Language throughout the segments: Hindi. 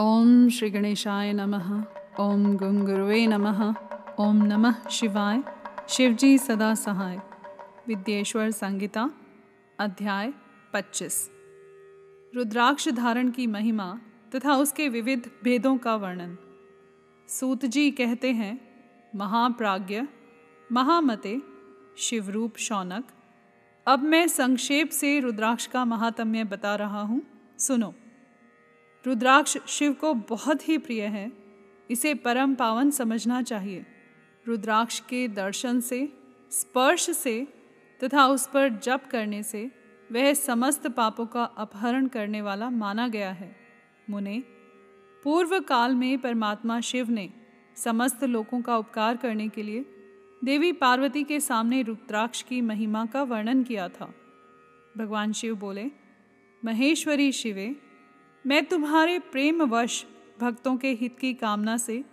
ओम श्री गणेशाय नमः। ओम गंग गुरुवे नमः। ओम नमः शिवाय। शिवजी सदा सहाय। विद्येश्वर संगीता अध्याय 25 रुद्राक्ष धारण की महिमा तथा उसके विविध भेदों का वर्णन। सूत जी कहते हैं, महाप्राज्ञ, महामते, शिवरूप शौनक, अब मैं संक्षेप से रुद्राक्ष का महात्म्य बता रहा हूँ। सुनो। रुद्राक्ष शिव को बहुत ही प्रिय है। इसे परम पावन समझना चाहिए। रुद्राक्ष के दर्शन से, स्पर्श से तथा उस पर जप करने से वह समस्त पापों का अपहरण करने वाला माना गया है। मुने, पूर्व काल में परमात्मा शिव ने समस्त लोगों का उपकार करने के लिए देवी पार्वती के सामने रुद्राक्ष की महिमा का वर्णन किया था। भगवान शिव बोले, महेश्वरी शिवे मैं तुम्हारे प्रेमवश भक्तों के हित की कामना से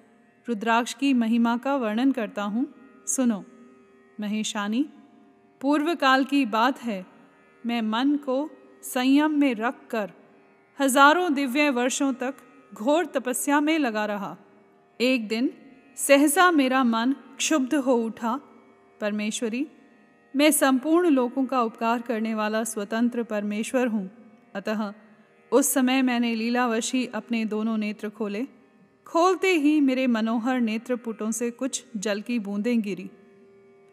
रुद्राक्ष की महिमा का वर्णन करता हूँ। सुनो, महेशानी पूर्व काल की बात है। मैं मन को संयम में रख कर हज़ारों दिव्य वर्षों तक घोर तपस्या में लगा रहा। एक दिन सहसा मेरा मन क्षुब्ध हो उठा, परमेश्वरी, मैं संपूर्ण लोगों का उपकार करने वाला स्वतंत्र परमेश्वर हूँ। अतः उस समय मैंने लीलावशी अपने दोनों नेत्र खोले। खोलते ही मेरे मनोहर नेत्र पुटों से कुछ जल की बूंदें गिरी।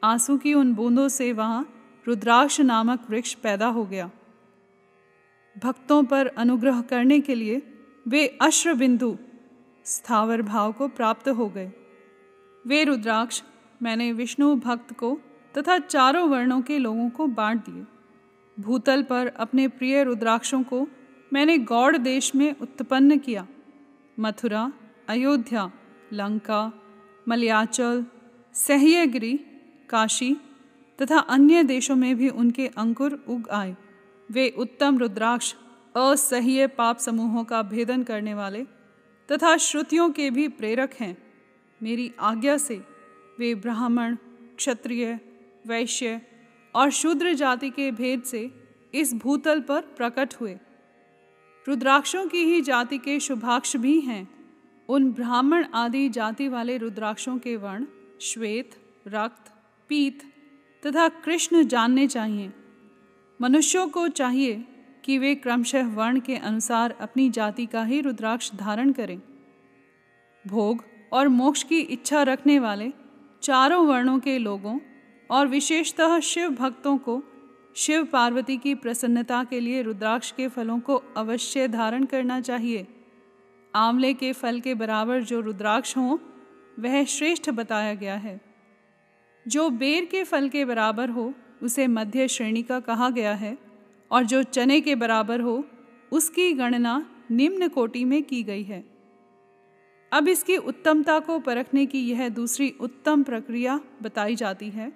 आँसू की उन बूंदों से वहाँ रुद्राक्ष नामक वृक्ष पैदा हो गया। भक्तों पर अनुग्रह करने के लिए वे अश्र बिंदु स्थावर भाव को प्राप्त हो गए। वे रुद्राक्ष मैंने विष्णु भक्त को तथा चारों वर्णों के लोगों को बांट दिए। भूतल पर अपने प्रिय रुद्राक्षों को मैंने गौड़ देश में उत्पन्न किया। मथुरा, अयोध्या, लंका, मलयाचल, सह्यगिरी, काशी तथा अन्य देशों में भी उनके अंकुर उग आए। वे उत्तम रुद्राक्ष, असह्य पाप समूहों का भेदन करने वाले तथा श्रुतियों के भी प्रेरक हैं। मेरी आज्ञा से वे ब्राह्मण, क्षत्रिय, वैश्य और शूद्र जाति के भेद से इस भूतल पर प्रकट हुए। रुद्राक्षों की ही जाति के शुभाक्ष भी हैं। उन ब्राह्मण आदि जाति वाले रुद्राक्षों के वर्ण, श्वेत, रक्त, पीत तथा कृष्ण जानने चाहिए। मनुष्यों को चाहिए कि वे क्रमशः वर्ण के अनुसार अपनी जाति का ही रुद्राक्ष धारण करें। भोग और मोक्ष की इच्छा रखने वाले चारों वर्णों के लोगों और विशेषतः शिव भक्तों को शिव पार्वती की प्रसन्नता के लिए रुद्राक्ष के फलों को अवश्य धारण करना चाहिए। आंवले के फल के बराबर जो रुद्राक्ष हों, वह श्रेष्ठ बताया गया है। जो बेर के फल के बराबर हो, उसे मध्य श्रेणी का कहा गया है, और जो चने के बराबर हो, उसकी गणना निम्न कोटि में की गई है। अब इसकी उत्तमता को परखने की यह दूसरी उत्तम प्रक्रिया बताई जाती है।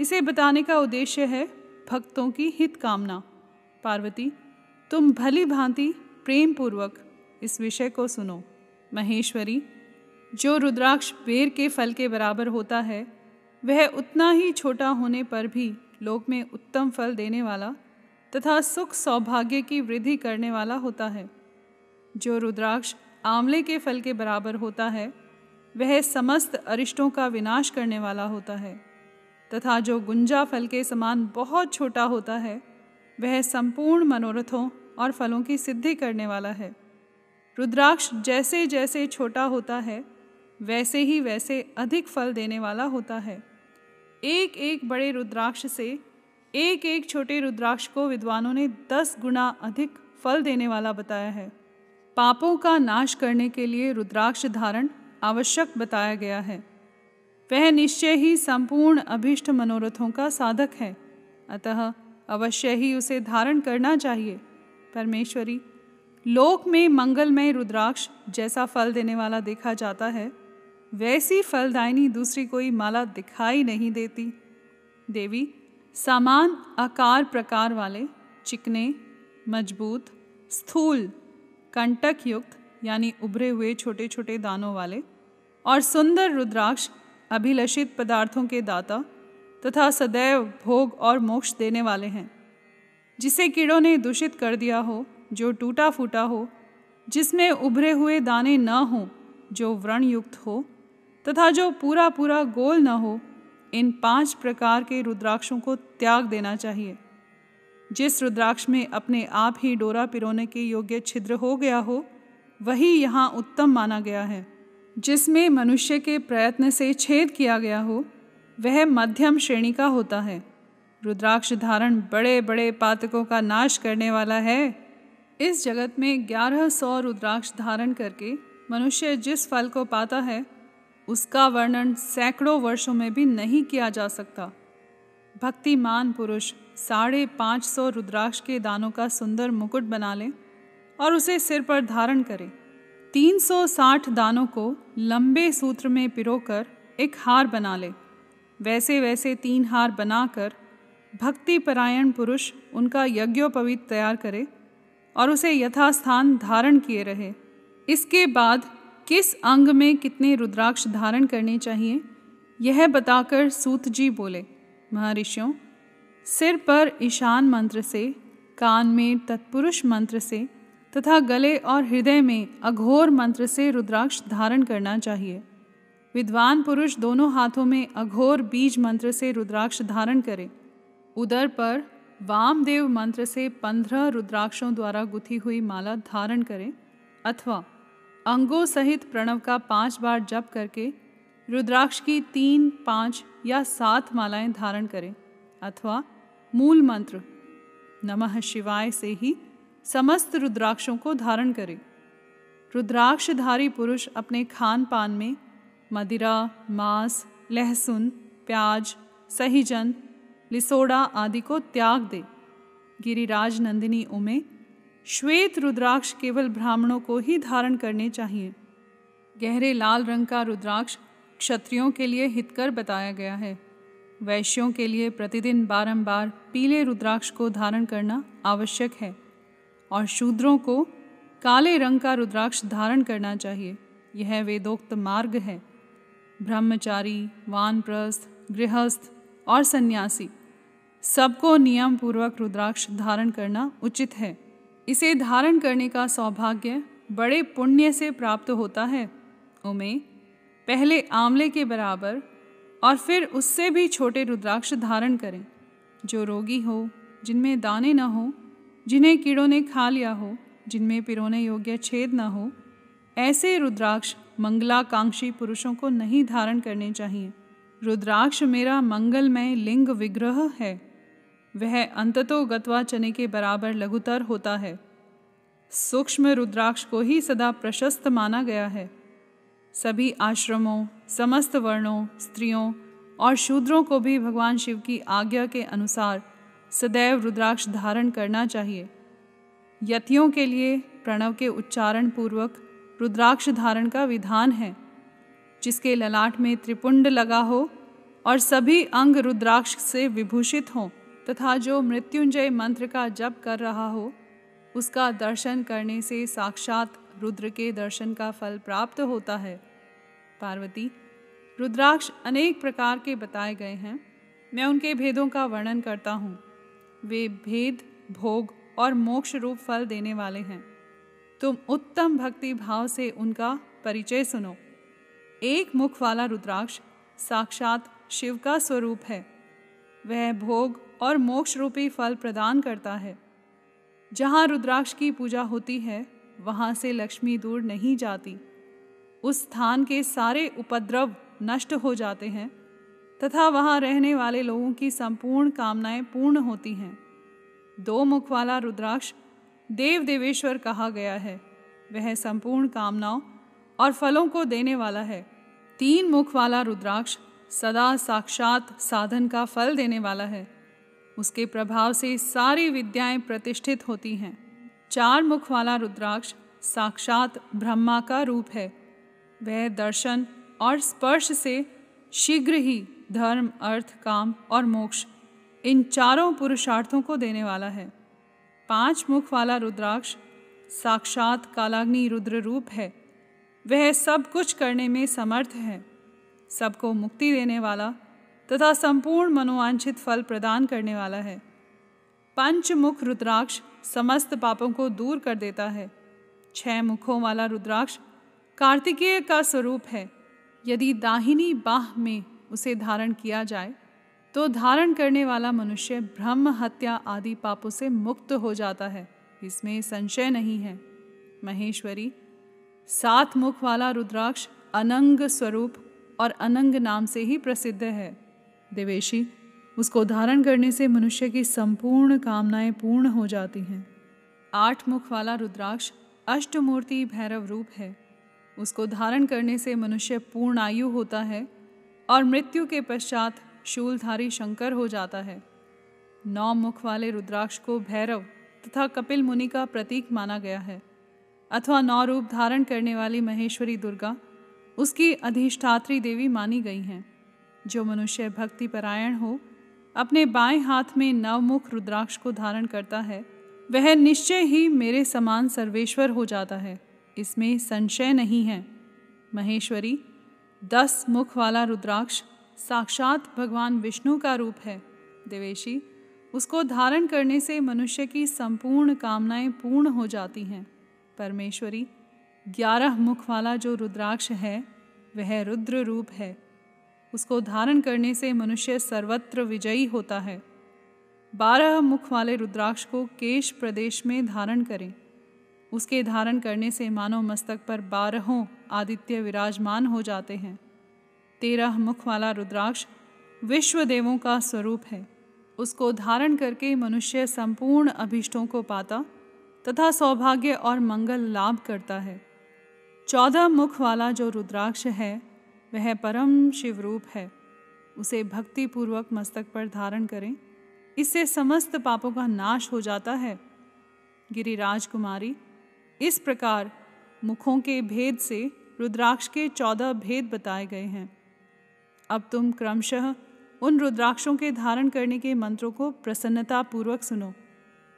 इसे बताने का उद्देश्य है भक्तों की हित कामना। पार्वती, तुम भली भांति प्रेम पूर्वक इस विषय को सुनो। महेश्वरी, जो रुद्राक्ष बेर के फल के बराबर होता है, वह उतना ही छोटा होने पर भी लोक में उत्तम फल देने वाला तथा सुख सौभाग्य की वृद्धि करने वाला होता है। जो रुद्राक्ष आंवले के फल के बराबर होता है, वह समस्त अरिष्टों का विनाश करने वाला होता है। तथा जो गुंजा फल के समान बहुत छोटा होता है, वह संपूर्ण मनोरथों और फलों की सिद्धि करने वाला है। रुद्राक्ष जैसे जैसे छोटा होता है, वैसे ही वैसे अधिक फल देने वाला होता है। एक एक बड़े रुद्राक्ष से एक एक छोटे रुद्राक्ष को विद्वानों ने दस गुना अधिक फल देने वाला बताया है। पापों का नाश करने के लिए रुद्राक्ष धारण आवश्यक बताया गया है। वह निश्चय ही संपूर्ण अभिष्ट मनोरथों का साधक है। अतः अवश्य ही उसे धारण करना चाहिए। परमेश्वरी, लोक में मंगलमय रुद्राक्ष जैसा फल देने वाला देखा जाता है, वैसी फलदायिनी दूसरी कोई माला दिखाई नहीं देती। देवी, समान आकार प्रकार वाले, चिकने, मज़बूत, स्थूल कंटक युक्त यानी उभरे हुए छोटे छोटे दानों वाले और सुंदर रुद्राक्ष अभिलषित पदार्थों के दाता तथा सदैव भोग और मोक्ष देने वाले हैं। जिसे कीड़ों ने दूषित कर दिया हो, जो टूटा फूटा हो, जिसमें उभरे हुए दाने न हो, जो व्रण युक्त हो, तथा जो पूरा पूरा गोल न हो, इन पाँच प्रकार के रुद्राक्षों को त्याग देना चाहिए। जिस रुद्राक्ष में अपने आप ही डोरा पिरोने के योग्य छिद्र हो गया हो, वही यहाँ उत्तम माना गया है। जिसमें मनुष्य के प्रयत्न से छेद किया गया हो, वह मध्यम श्रेणी का होता है। रुद्राक्ष धारण बड़े बड़े पातकों का नाश करने वाला है। इस जगत में ग्यारह सौ रुद्राक्ष धारण करके मनुष्य जिस फल को पाता है, उसका वर्णन सैकड़ों वर्षों में भी नहीं किया जा सकता। भक्तिमान पुरुष साढ़े पाँच सौ रुद्राक्ष के दानों का सुंदर मुकुट बना लें और उसे सिर पर धारण करे। तीन सौ साठ दानों को लंबे सूत्र में पिरोकर एक हार बना ले। वैसे वैसे तीन हार बनाकर भक्ति परायण पुरुष उनका यज्ञोपवीत तैयार करे और उसे यथास्थान धारण किए रहे। इसके बाद किस अंग में कितने रुद्राक्ष धारण करने चाहिए, यह बताकर सूत जी बोले, महर्षियों, सिर पर ईशान मंत्र से, कान में तत्पुरुष मंत्र से तथा गले और हृदय में अघोर मंत्र से रुद्राक्ष धारण करना चाहिए। विद्वान पुरुष दोनों हाथों में अघोर बीज मंत्र से रुद्राक्ष धारण करें। उदर पर वामदेव मंत्र से पंद्रह रुद्राक्षों द्वारा गुथी हुई माला धारण करें, अथवा अंगों सहित प्रणव का पाँच बार जप करके रुद्राक्ष की तीन, पाँच या सात मालाएँ धारण करें, अथवा मूल मंत्र, नमः शिवाय से ही समस्त रुद्राक्षों को धारण करें। रुद्राक्षधारी पुरुष अपने खान पान में मदिरा, मांस, लहसुन, प्याज, सहीजन, लिसोड़ा आदि को त्याग दे। गिरिराज नंदिनी उमे, श्वेत रुद्राक्ष केवल ब्राह्मणों को ही धारण करने चाहिए। गहरे लाल रंग का रुद्राक्ष क्षत्रियों के लिए हितकर बताया गया है। वैश्यों के लिए प्रतिदिन बारंबार पीले रुद्राक्ष को धारण करना आवश्यक है। और शूद्रों को काले रंग का रुद्राक्ष धारण करना चाहिए। यह वेदोक्त मार्ग है। ब्रह्मचारी, वानप्रस्थ, गृहस्थ और सन्यासी, सबको नियम पूर्वक रुद्राक्ष धारण करना उचित है। इसे धारण करने का सौभाग्य बड़े पुण्य से प्राप्त होता है। उमे, पहले आंवले के बराबर और फिर उससे भी छोटे रुद्राक्ष धारण करें। जो रोगी हो, जिनमें दाने न हो जिन्हें कीड़ों ने खा लिया हो, जिनमें पिरोने योग्य छेद न हो, ऐसे रुद्राक्ष मंगलाकांक्षी पुरुषों को नहीं धारण करने चाहिए। रुद्राक्ष मेरा मंगलमय लिंग विग्रह है। वह अंततो गत्वा चने के बराबर लघुतर होता है। सूक्ष्म रुद्राक्ष को ही सदा प्रशस्त माना गया है। सभी आश्रमों, समस्त वर्णों, स्त्रियों और शूद्रों को भी भगवान शिव की आज्ञा के अनुसार सदैव रुद्राक्ष धारण करना चाहिए। यतियों के लिए प्रणव के उच्चारण पूर्वक रुद्राक्ष धारण का विधान है। जिसके ललाट में त्रिपुंड लगा हो और सभी अंग रुद्राक्ष से विभूषित हों तथा जो मृत्युंजय मंत्र का जप कर रहा हो, उसका दर्शन करने से साक्षात रुद्र के दर्शन का फल प्राप्त होता है। पार्वती, रुद्राक्ष अनेक प्रकार के बताए गए हैं। मैं उनके भेदों का वर्णन करता हूँ। वे भेद, भोग और मोक्ष रूप फल देने वाले हैं। तुम उत्तम भक्ति भाव से उनका परिचय सुनो। एक मुख वाला रुद्राक्ष साक्षात शिव का स्वरूप है। वह भोग और मोक्ष रूपी फल प्रदान करता है। जहाँ रुद्राक्ष की पूजा होती है, वहाँ से लक्ष्मी दूर नहीं जाती। उस स्थान के सारे उपद्रव नष्ट हो जाते हैं। तथा वहाँ रहने वाले लोगों की संपूर्ण कामनाएँ पूर्ण होती हैं। दो मुख वाला रुद्राक्ष देव देवेश्वर कहा गया है। वह संपूर्ण कामनाओं और फलों को देने वाला है। तीन मुख वाला रुद्राक्ष सदा साक्षात साधन का फल देने वाला है। उसके प्रभाव से सारी विद्याएँ प्रतिष्ठित होती हैं। चार मुख वाला रुद्राक्ष साक्षात ब्रह्मा का रूप है। वह दर्शन और स्पर्श से शीघ्र ही धर्म, अर्थ, काम और मोक्ष, इन चारों पुरुषार्थों को देने वाला है। पाँच मुख वाला रुद्राक्ष, साक्षात कालाग्नि रुद्र रूप है। वह सब कुछ करने में समर्थ है। सबको मुक्ति देने वाला तथा संपूर्ण मनोवांछित फल प्रदान करने वाला है। पंचमुख रुद्राक्ष समस्त पापों को दूर कर देता है। छह मुखों वाला रुद्राक्ष कार्तिकेय का स्वरूप है। यदि दाहिनी बाह में उसे धारण किया जाए तो धारण करने वाला मनुष्य ब्रह्म हत्या आदि पापों से मुक्त हो जाता है, इसमें संशय नहीं है। महेश्वरी, सात मुख वाला रुद्राक्ष अनंग स्वरूप और अनंग नाम से ही प्रसिद्ध है। देवेशी, उसको धारण करने से मनुष्य की संपूर्ण कामनाएँ पूर्ण हो जाती हैं। आठ मुख वाला रुद्राक्ष अष्टमूर्ति भैरव रूप है। उसको धारण करने से मनुष्य पूर्ण आयु होता है और मृत्यु के पश्चात शूलधारी शंकर हो जाता है। नौ मुख वाले रुद्राक्ष को भैरव तथा कपिल मुनि का प्रतीक माना गया है। अथवा नौ रूप धारण करने वाली महेश्वरी दुर्गा उसकी अधिष्ठात्री देवी मानी गई हैं। जो मनुष्य भक्ति परायण हो, अपने बाएँ हाथ में नवमुख रुद्राक्ष को धारण करता है, वह निश्चय ही मेरे समान सर्वेश्वर हो जाता है। इसमें संशय नहीं है। महेश्वरी दस मुख वाला रुद्राक्ष साक्षात भगवान विष्णु का रूप है। देवेशी, उसको धारण करने से मनुष्य की संपूर्ण कामनाएँ पूर्ण हो जाती हैं। परमेश्वरी, ग्यारह मुख वाला जो रुद्राक्ष है, वह रुद्र रूप है। उसको धारण करने से मनुष्य सर्वत्र विजयी होता है। बारह मुख वाले रुद्राक्ष को केश प्रदेश में धारण करें। उसके धारण करने से मानव मस्तक पर बारहों आदित्य विराजमान हो जाते हैं। तेरह मुख वाला रुद्राक्ष विश्व देवों का स्वरूप है। उसको धारण करके मनुष्य संपूर्ण अभिष्टों को पाता तथा सौभाग्य और मंगल लाभ करता है। चौदह मुख वाला जो रुद्राक्ष है, वह परम शिवरूप है। उसे भक्ति पूर्वक मस्तक पर धारण करें। इससे समस्त पापों का नाश हो जाता है। गिरिराज कुमारी इस प्रकार मुखों के भेद से रुद्राक्ष के चौदह भेद बताए गए हैं। अब तुम क्रमशः उन रुद्राक्षों के धारण करने के मंत्रों को प्रसन्नता पूर्वक सुनो।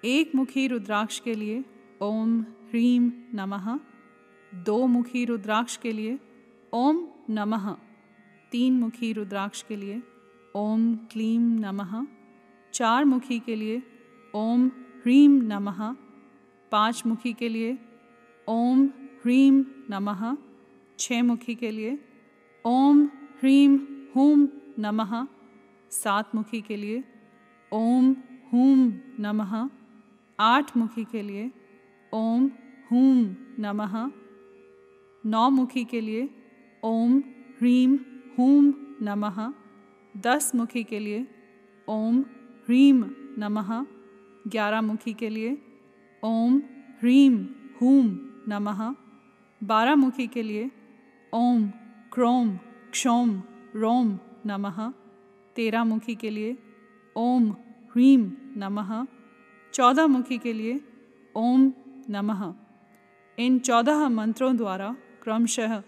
एक मुखी रुद्राक्ष के लिए ओम ह्रीम नमः, दो मुखी रुद्राक्ष के लिए ओम नमः, तीन मुखी रुद्राक्ष के लिए ओम क्लीम नमः, चार मुखी के लिए ओम ह्रीम नमः पाँच मुखी के लिए, ओम ह्रीम नमः छः मुखी के लिए, ओम ह्रीम हूम नमः सात मुखी के लिए, ओम हूम नमः आठ मुखी के लिए, ओम हूम नमः नौ मुखी के लिए, ओम ह्रीम हूम नमः दस मुखी के लिए, ओम ह्रीम नमः ग्यारह मुखी के लिए ओम ह्रीम हूम नमः। बारह मुखी के लिए ओम क्रोम क्षोम रोम नमः। तेरह मुखी के लिए ओम ह्रीम नमः। चौदह मुखी के लिए ओम नमः। इन चौदह मंत्रों द्वारा क्रमशः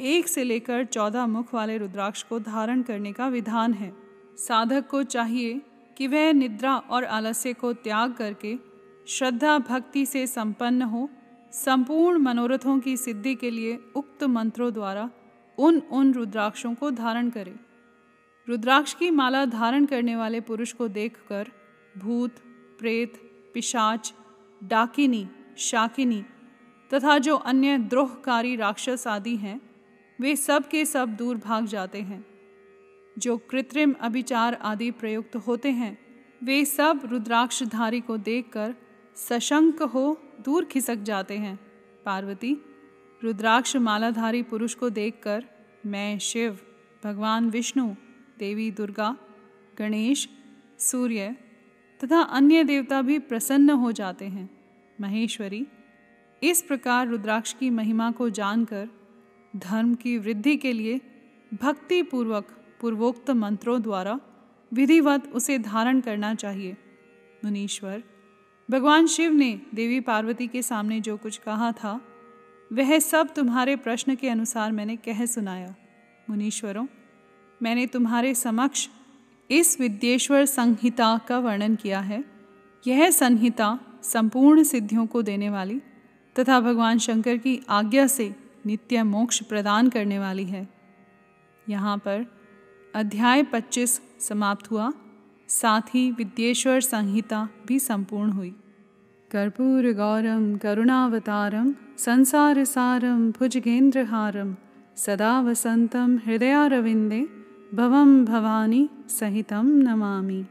एक से लेकर चौदह मुख वाले रुद्राक्ष को धारण करने का विधान है। साधक को चाहिए कि वह निद्रा और आलस्य को त्याग करके श्रद्धा भक्ति से संपन्न हो, संपूर्ण मनोरथों की सिद्धि के लिए उक्त मंत्रों द्वारा उन उन रुद्राक्षों को धारण करे। रुद्राक्ष की माला धारण करने वाले पुरुष को देखकर भूत, प्रेत, पिशाच, डाकिनी, शाकिनी तथा जो अन्य द्रोहकारी राक्षस आदि हैं, वे सब के सब दूर भाग जाते हैं। जो कृत्रिम अभिचार आदि प्रयुक्त होते हैं, वे सब रुद्राक्षधारी को देखकर सशंक हो, दूर खिसक जाते हैं। पार्वती रुद्राक्ष मालाधारी पुरुष को देखकर, मैं शिव, भगवान विष्णु, देवी दुर्गा, गणेश, सूर्य तथा अन्य देवता भी प्रसन्न हो जाते हैं। महेश्वरी, इस प्रकार रुद्राक्ष की महिमा को जानकर, धर्म की वृद्धि के लिए भक्ति पूर्वक पूर्वोक्त मंत्रों द्वारा विधिवत उसे धारण करना चाहिए। मुनीश्वर भगवान शिव ने देवी पार्वती के सामने जो कुछ कहा था, वह सब तुम्हारे प्रश्न के अनुसार मैंने कह सुनाया। मुनीश्वरों, मैंने तुम्हारे समक्ष इस विद्येश्वर संहिता का वर्णन किया है। यह संहिता संपूर्ण सिद्धियों को देने वाली तथा भगवान शंकर की आज्ञा से नित्य मोक्ष प्रदान करने वाली है। यहाँ पर अध्याय 25 समाप्त हुआ। साथ ही विद्येश्वर संहिता भी संपूर्ण हुई। कर्पूरगौरं करुणावतारं संसारसारं भुजगेन्द्रहारं सदा वसन्तं हृदयारविन्दे भवं भवानी सहितं नमामि।